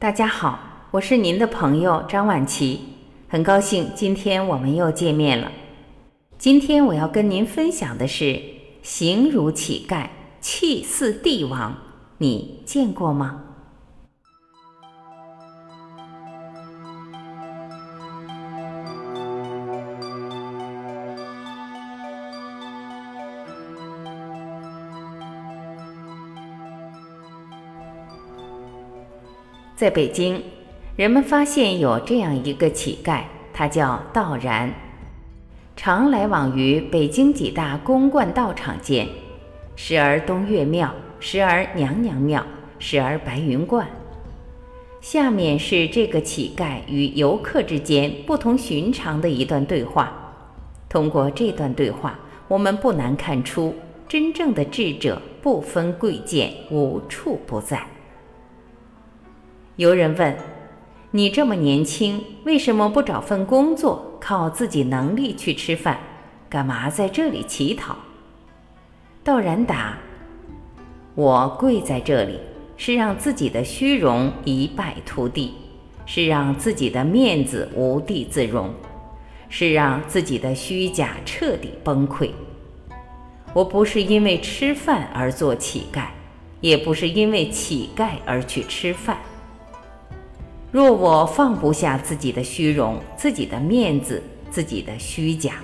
大家好，我是您的朋友张婉琪，很高兴今天我们又见面了。今天我要跟您分享的是“形如乞丐，气似帝王”，你见过吗？在北京，人们发现有这样一个乞丐，他叫道然，常来往于北京几大公观道场间，时而东岳庙，时而娘娘庙，时而白云观。下面是这个乞丐与游客之间不同寻常的一段对话。通过这段对话，我们不难看出，真正的智者不分贵贱，无处不在。有人问：“你这么年轻，为什么不找份工作，靠自己能力去吃饭？干嘛在这里乞讨？”道然答：“我跪在这里，是让自己的虚荣一败涂地，是让自己的面子无地自容，是让自己的虚假彻底崩溃。我不是因为吃饭而做乞丐，也不是因为乞丐而去吃饭。”若我放不下自己的虚荣、自己的面子、自己的虚假，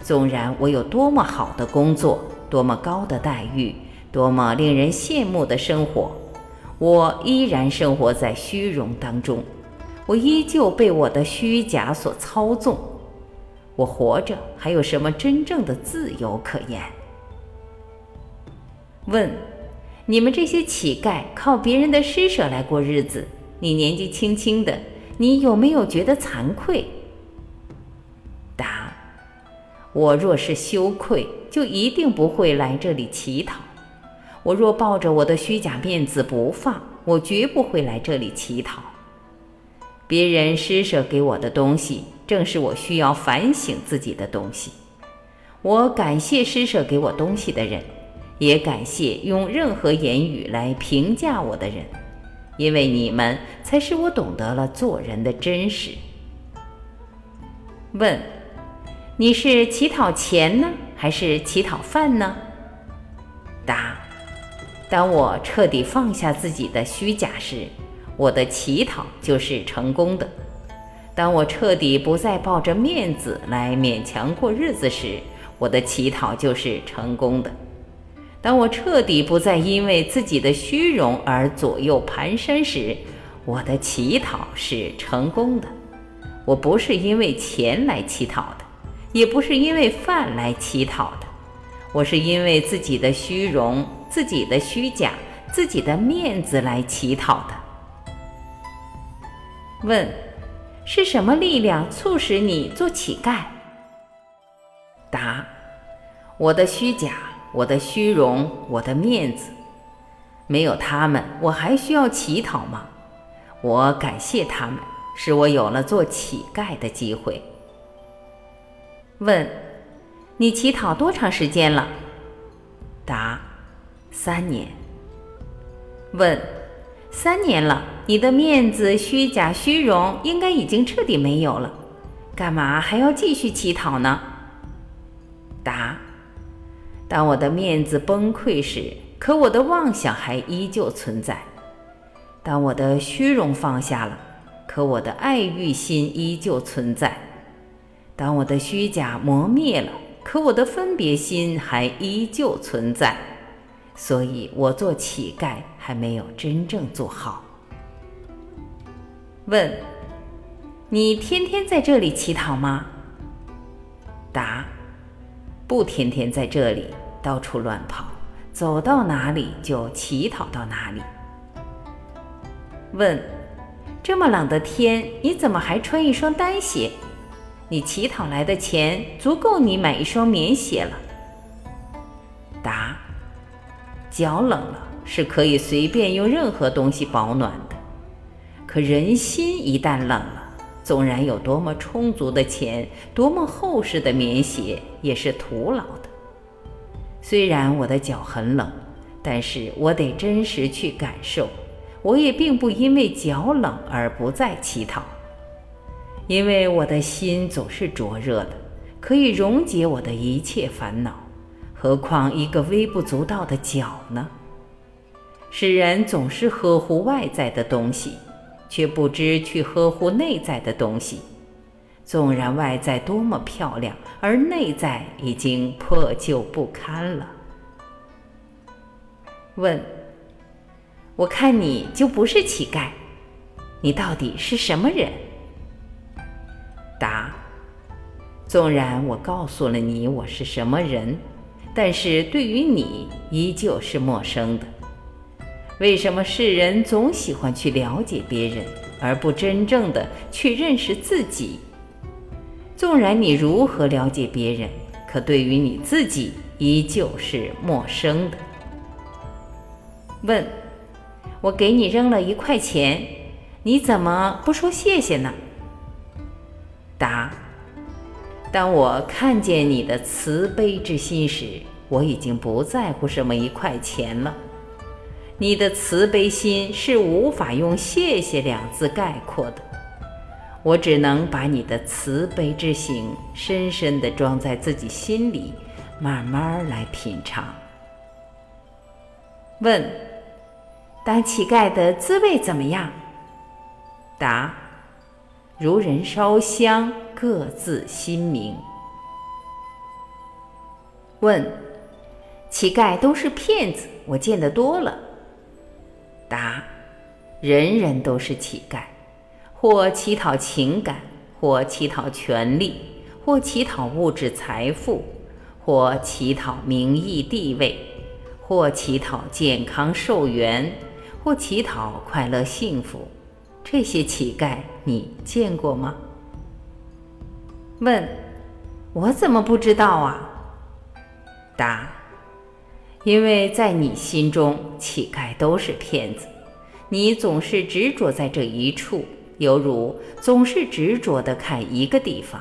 纵然我有多么好的工作、多么高的待遇、多么令人羡慕的生活，我依然生活在虚荣当中，我依旧被我的虚假所操纵。我活着还有什么真正的自由可言？问：你们这些乞丐靠别人的施舍来过日子？你年纪轻轻的，你有没有觉得惭愧？答：我若是羞愧，就一定不会来这里乞讨；我若抱着我的虚假面子不放，我绝不会来这里乞讨。别人施舍给我的东西，正是我需要反省自己的东西。我感谢施舍给我东西的人，也感谢用任何言语来评价我的人。因为你们才使我懂得了做人的真实。问：你是乞讨钱呢，还是乞讨饭呢？答：当我彻底放下自己的虚假时，我的乞讨就是成功的；当我彻底不再抱着面子来勉强过日子时，我的乞讨就是成功的。当我彻底不再因为自己的虚荣而左右蹒跚时，我的乞讨是成功的。我不是因为钱来乞讨的，也不是因为饭来乞讨的，我是因为自己的虚荣、自己的虚假、自己的面子来乞讨的。问：是什么力量促使你做乞丐？答：我的虚假。我的虚荣，我的面子，没有他们，我还需要乞讨吗？我感谢他们，使我有了做乞丐的机会。问：你乞讨多长时间了？答：三年。问：三年了，你的面子、虚假、虚荣应该已经彻底没有了，干嘛还要继续乞讨呢？答。当我的面子崩溃时，可我的妄想还依旧存在；当我的虚荣放下了，可我的爱欲心依旧存在；当我的虚假磨灭了，可我的分别心还依旧存在。所以，我做乞丐还没有真正做好。问：你天天在这里乞讨吗？答：不天天在这里。到处乱跑，走到哪里就乞讨到哪里。问：这么冷的天，你怎么还穿一双单鞋？你乞讨来的钱足够你买一双棉鞋了。答：脚冷了是可以随便用任何东西保暖的，可人心一旦冷了，纵然有多么充足的钱，多么厚实的棉鞋，也是徒劳的。虽然我的脚很冷，但是我得真实去感受，我也并不因为脚冷而不再乞讨，因为我的心总是灼热的，可以溶解我的一切烦恼。何况一个微不足道的脚呢？使人总是呵护外在的东西，却不知去呵护内在的东西。纵然外在多么漂亮，而内在已经破旧不堪了。问：我看你就不是乞丐，你到底是什么人？答：纵然我告诉了你我是什么人。但是对于你依旧是陌生的。为什么世人总喜欢去了解别人，而不真正的去认识自己？纵然你如何了解别人，可对于你自己依旧是陌生的。问：我给你扔了一块钱，你怎么不说谢谢呢？答。当我看见你的慈悲之心时，我已经不在乎什么一块钱了。你的慈悲心是无法用“谢谢”两字概括的，我只能把你的慈悲之行深深地装在自己心里，慢慢来品尝。问：当乞丐的滋味怎么样？答：如人烧香。各自心明。问：乞丐都是骗子，我见得多了。答：人人都是乞丐，或乞讨情感，或乞讨权力，或乞讨物质财富，或乞讨名义地位，或乞讨健康寿元，或乞讨快乐幸福。这些乞丐，你见过吗？问：我怎么不知道啊？答：因为在你心中，乞丐都是骗子。你总是执着在这一处，犹如总是执着的看一个地方。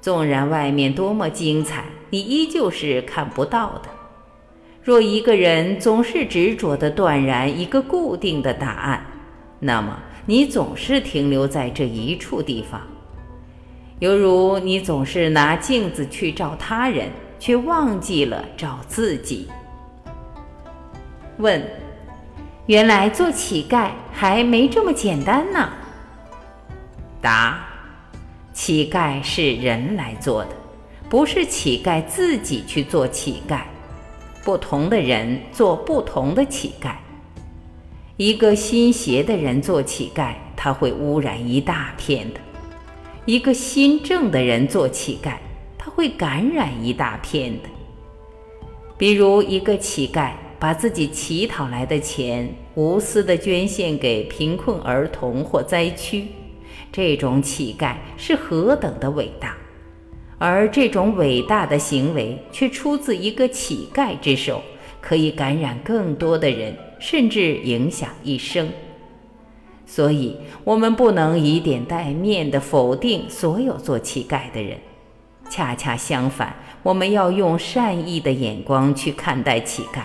纵然外面多么精彩，你依旧是看不到的。若一个人总是执着的断然一个固定的答案，那么你总是停留在这一处地方。犹如你总是拿镜子去照他人，却忘记了照自己。问：原来做乞丐还没这么简单呢？答：乞丐是人来做的，不是乞丐自己去做乞丐。不同的人做不同的乞丐。一个心邪的人做乞丐，他会污染一大片的。一个心正的人做乞丐，他会感染一大片的。比如，一个乞丐把自己乞讨来的钱无私地捐献给贫困儿童或灾区，这种乞丐是何等的伟大！而这种伟大的行为却出自一个乞丐之手，可以感染更多的人，甚至影响一生。所以，我们不能以点带面地否定所有做乞丐的人。恰恰相反，我们要用善意的眼光去看待乞丐。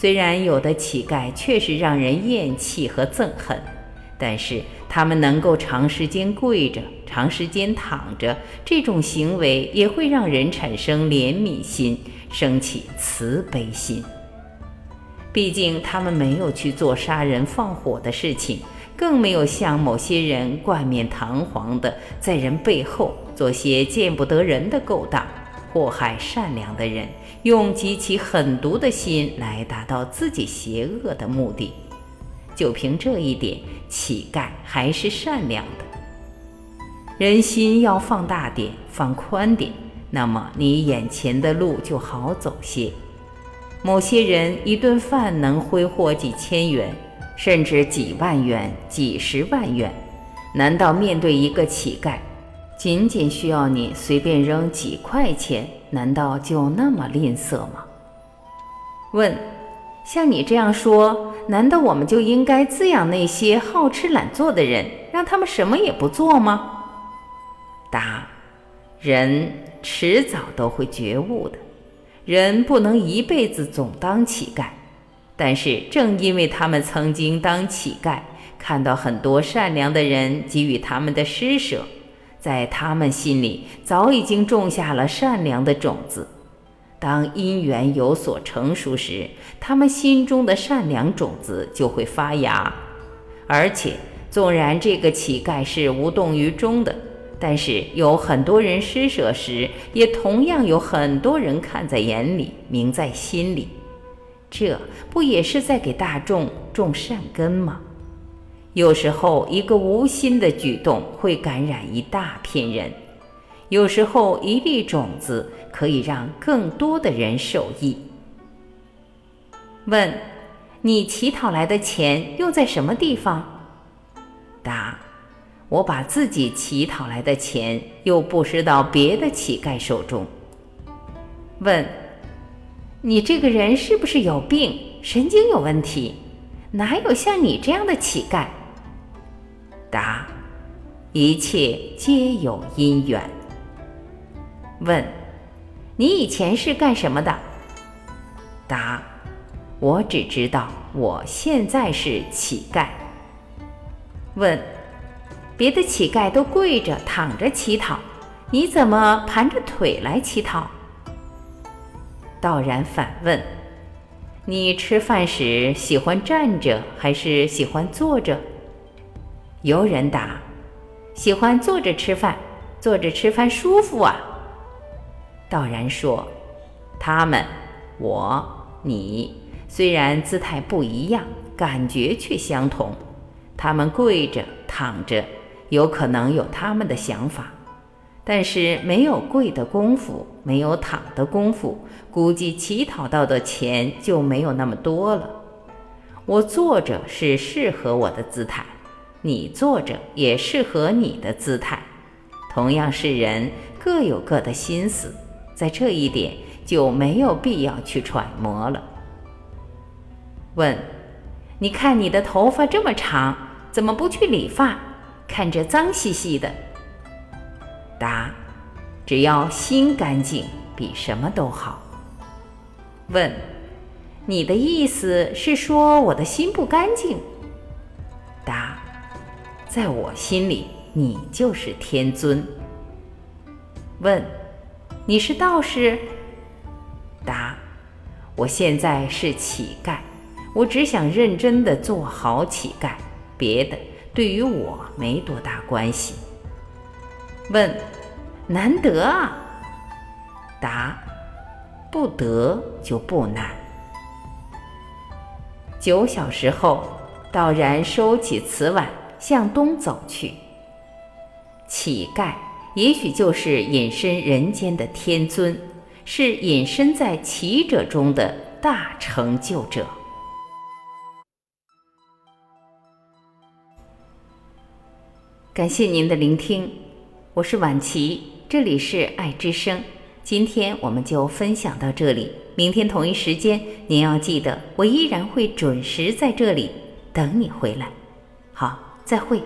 虽然有的乞丐确实让人厌弃和憎恨，但是他们能够长时间跪着、长时间躺着，这种行为也会让人产生怜悯心，升起慈悲心。毕竟，他们没有去做杀人放火的事情。更没有像某些人冠冕堂皇的在人背后做些见不得人的勾当，祸害善良的人，用极其狠毒的心来达到自己邪恶的目的。就凭这一点，乞丐还是善良的。人心要放大点，放宽点，那么你眼前的路就好走些。某些人一顿饭能挥霍几千元。甚至几万元、几十万元，难道面对一个乞丐，仅仅需要你随便扔几块钱，难道就那么吝啬吗？问：像你这样说，难道我们就应该滋养那些好吃懒做的人，让他们什么也不做吗？答：人迟早都会觉悟的，人不能一辈子总当乞丐。但是正因为他们曾经当乞丐，看到很多善良的人给予他们的施舍，在他们心里早已经种下了善良的种子。当因缘有所成熟时，他们心中的善良种子就会发芽。而且，纵然这个乞丐是无动于衷的，但是有很多人施舍时，也同样有很多人看在眼里，明在心里。这不也是在给大众种善根吗？有时候，一个无心的举动会感染一大片人；有时候，一粒种子。可以让更多的人受益。问：你乞讨来的钱用在什么地方？答：我把自己乞讨来的钱又布施到别的乞丐手中。问：你这个人是不是有病？神经有问题？哪有像你这样的乞丐？答：一切皆有因缘。问。你以前是干什么的？答：我只知道我现在是乞丐。问：别的乞丐都跪着躺着乞讨，你怎么盘着腿来乞讨？道然反问：你吃饭时喜欢站着还是喜欢坐着？游人答：喜欢坐着吃饭，坐着吃饭舒服啊。道然说：“他们，我，你，虽然姿态不一样，感觉却相同。他们跪着、躺着，有可能有他们的想法，但是没有跪的功夫，没有躺的功夫，估计乞讨到的钱就没有那么多了。我坐着是适合我的姿态，你坐着也适合你的姿态。同样是人，各有各的心思。”在这一点就没有必要去揣摩了。问：你看你的头发这么长，怎么不去理发？看着脏兮兮的。答：只要心干净，比什么都好。问：你的意思是说我的心不干净？答：在我心里，你就是天尊。问。你是道士？答：我现在是乞丐，我只想认真的做好乞丐，别的对于我没多大关系。问：难得啊？答：不得就不难。九小时后，道然收起瓷碗，向东走去。乞丐。也许就是隐身人间的天尊，是隐身在乞者中的大成就者。感谢您的聆听，我是晚琪，这里是爱之声。今天我们就分享到这里，明天同一时间您要记得，我依然会准时在这里等你回来。好，再会。